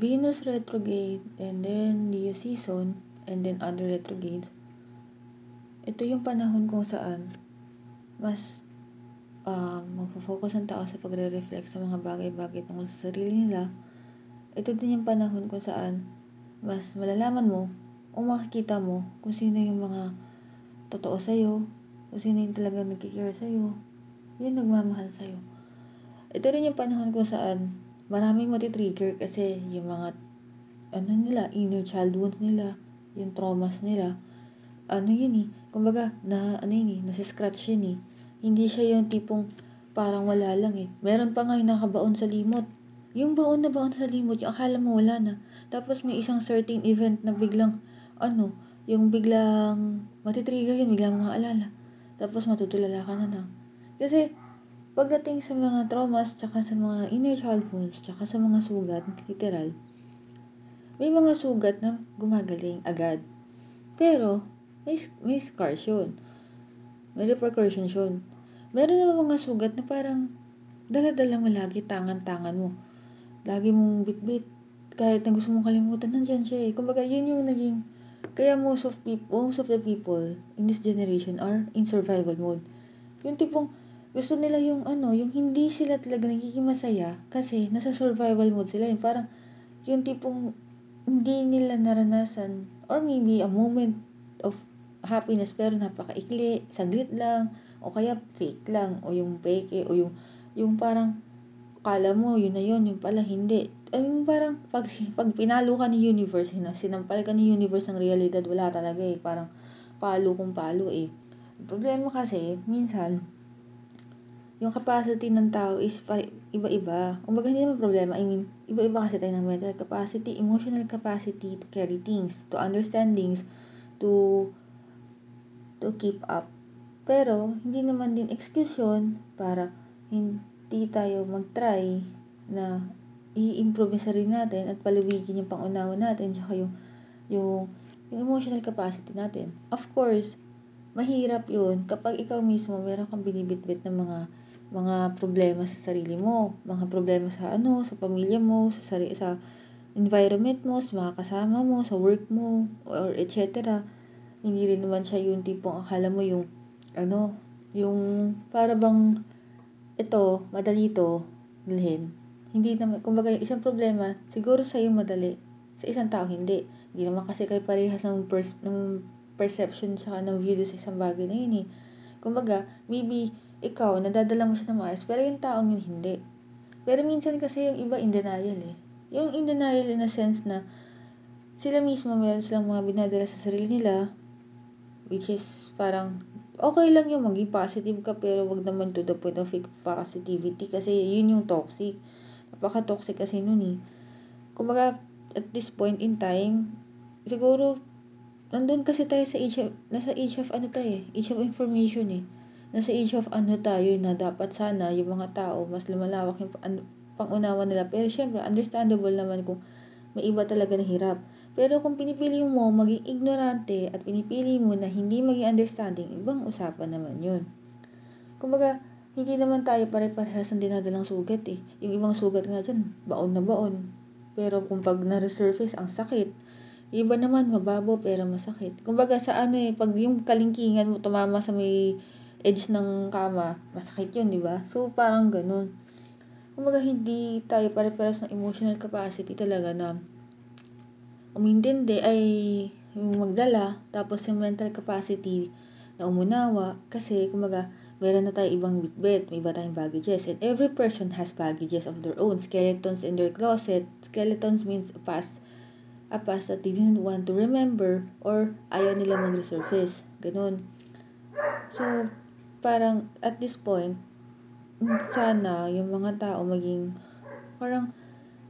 Venus retrograde and then Leo season and then other retrogrades, ito yung panahon kung saan mas uh, magpo-focus ang tao sa pagre-reflect sa mga bagay-bagay tungkol sa sarili nila. Ito din yung panahon kung saan mas malalaman mo o makikita mo kung sino yung mga totoo sa'yo, kung sino yung talagang nagkikare sa'yo, yung nagmamahal sa'yo. Ito rin yung panahon kung saan maraming matitrigger kasi yung mga ano nila, inner child wounds nila, yung traumas nila, ano yun eh, kumbaga, na, ano yun eh, nasi-scratch yun eh. Hindi siya yung tipong parang wala lang eh. Meron pa nga yung nakabaon sa limot. Yung baon na baon sa limot, yung akala mo wala na. Tapos may isang certain event na biglang, ano, yung biglang matitrigger yun, biglang maalala. Tapos matutulala ka na lang. Kasi, pagdating sa mga traumas, tsaka sa mga inner child wounds, tsaka sa mga sugat, literal, may mga sugat na gumagaling agad. Pero, may, may scars yun. May repercussions yun. Meron naman mga sugat na parang dala-dala mo lagi tangan-tangan mo. Lagi mong bit-bit. Kahit na gusto mong kalimutan, nandyan siya eh. Kumbaga, yun yung naging... Kaya most of people, most of the people in this generation are in survival mode. Yung tipong gusto nila yung ano, yung hindi sila talaga nagiging masaya kasi nasa survival mode sila. Yung parang yung tipong hindi nila naranasan or maybe a moment of happiness pero napakaikli, saglit lang, o kaya fake lang, o yung fake, o yung, yung parang, kala mo, yun na yun, yung pala hindi. Ay, yung parang, pag, pag pinalo ka ni universe, sinampal ka ni universe ng realidad, wala talaga eh. Parang, palo kung palo eh. Problema kasi, minsan, yung capacity ng tao is iba-iba. Kumbaga hindi naman problema. I mean, iba-iba kasi tayo ng mental capacity, emotional capacity to carry things, to understand things, to to keep up. Pero, hindi naman din excuse yun para hindi tayo mag-try na i-improve yung sarili natin at palawigin yung pangunawa natin tsaka yung, yung, yung emotional capacity natin. Of course, mahirap yun kapag ikaw mismo meron kang binibitbit ng mga mga problema sa sarili mo, mga problema sa ano, sa pamilya mo, sa sari sa environment mo, sa mga kasama mo, sa work mo, or etc. Hindi rin naman siya yung tipong akala mo yung ano, yung para bang ito, madali to, dalhin. Hindi naman, kumbaga yung isang problema, siguro sa iyo madali. Sa isang tao, hindi. Hindi naman kasi kayo parehas ng, pers- ng perception sa ng view sa isang bagay na yun eh. Kumbaga, maybe ikaw, nadadala mo siya ng maayos, pero yung taong yun hindi. Pero minsan kasi yung iba in denial eh. Yung in denial in a sense na sila mismo meron silang mga binadala sa sarili nila, which is parang okay lang yung maging positive ka pero wag naman to the point of fake positivity kasi yun yung toxic. Napaka-toxic kasi nun eh. Kumbaga, at this point in time, siguro, nandun kasi tayo sa age of, nasa age of ano tayo eh, age of information eh nasa age of ano tayo na dapat sana yung mga tao mas lumalawak yung pangunawa nila. Pero syempre, understandable naman kung may iba talaga na hirap. Pero kung pinipili mo maging ignorante at pinipili mo na hindi maging understanding, ibang usapan naman yun. Kumbaga, hindi naman tayo pare-parehas ang dinadalang sugat eh. Yung ibang sugat nga dyan, baon na baon. Pero kung pag na-resurface, ang sakit. Iba naman, mababo pero masakit. Kumbaga sa ano eh, pag yung kalingkingan mo tumama sa may edge ng kama, masakit yun, di ba? So, parang ganun. Kumbaga, hindi tayo pare-paras ng emotional capacity talaga na umintindi ay yung magdala, tapos yung mental capacity na umunawa, kasi, kumbaga, meron na tayo ibang bitbit, may iba tayong baggages, and every person has baggages of their own, skeletons in their closet, skeletons means a past, a past that they didn't want to remember, or ayaw nila mag-resurface, ganun. So, parang at this point, sana yung mga tao maging parang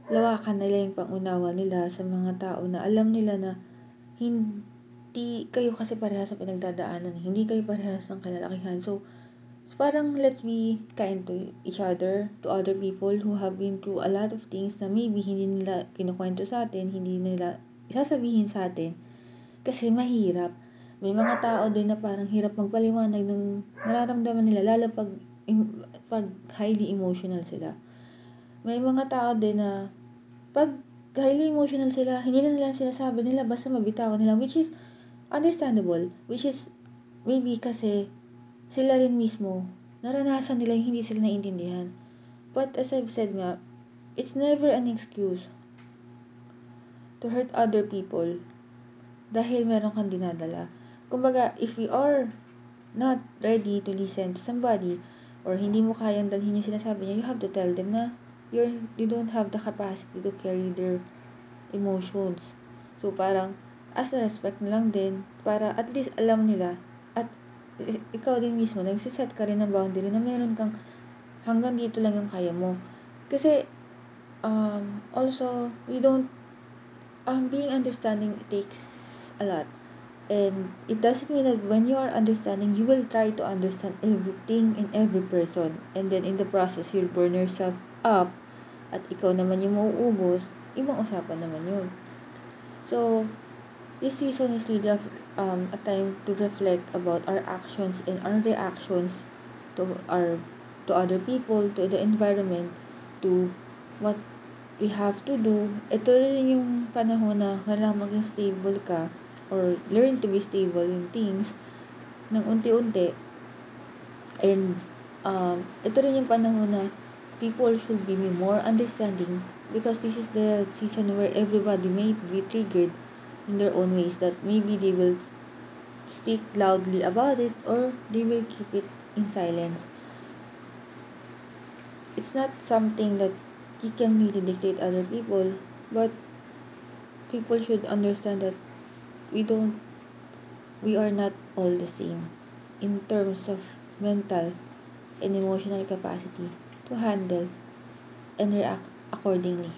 lawakan nila yung pangunawa nila sa mga tao na alam nila na hindi kayo kasi parehas sa pinagdadaanan. Hindi kayo parehas ng kalalakihan. So, parang let's be kind to each other, to other people who have been through a lot of things na maybe hindi nila kinukwento sa atin, hindi nila isasabihin sa atin. Kasi mahirap may mga tao din na parang hirap magpaliwanag ng nararamdaman nila, lalo pag, pag highly emotional sila. May mga tao din na pag highly emotional sila, hindi na nila sinasabi nila basta mabitawan nila, which is understandable, which is maybe kasi sila rin mismo, naranasan nila yung hindi sila naiintindihan. But as I've said nga, it's never an excuse to hurt other people dahil meron kang dinadala. Kumbaga, if we are not ready to listen to somebody or hindi mo kayang dalhin yung sinasabi niya, you have to tell them na you're, you don't have the capacity to carry their emotions. So, parang, as a respect na lang din, para at least alam nila, at ikaw din mismo, nagsiset ka rin ng boundary na meron kang hanggang dito lang yung kaya mo. Kasi, um, also, we don't, um, being understanding takes a lot. And it doesn't mean that when you are understanding, you will try to understand everything in every person. And then in the process, you'll burn yourself up. At ikaw naman yung mauubos. Ibang usapan naman yun. So, this season is really um, a time to reflect about our actions and our reactions to our to other people, to the environment, to what we have to do. Ito rin yung panahon na kailangan maging stable ka or learn to be stable in things ng unti-unti. And um, ito rin yung panahon na people should be more understanding because this is the season where everybody may be triggered in their own ways that maybe they will speak loudly about it or they will keep it in silence. It's not something that you can really dictate other people, but people should understand that we don't we are not all the same in terms of mental and emotional capacity to handle and react accordingly.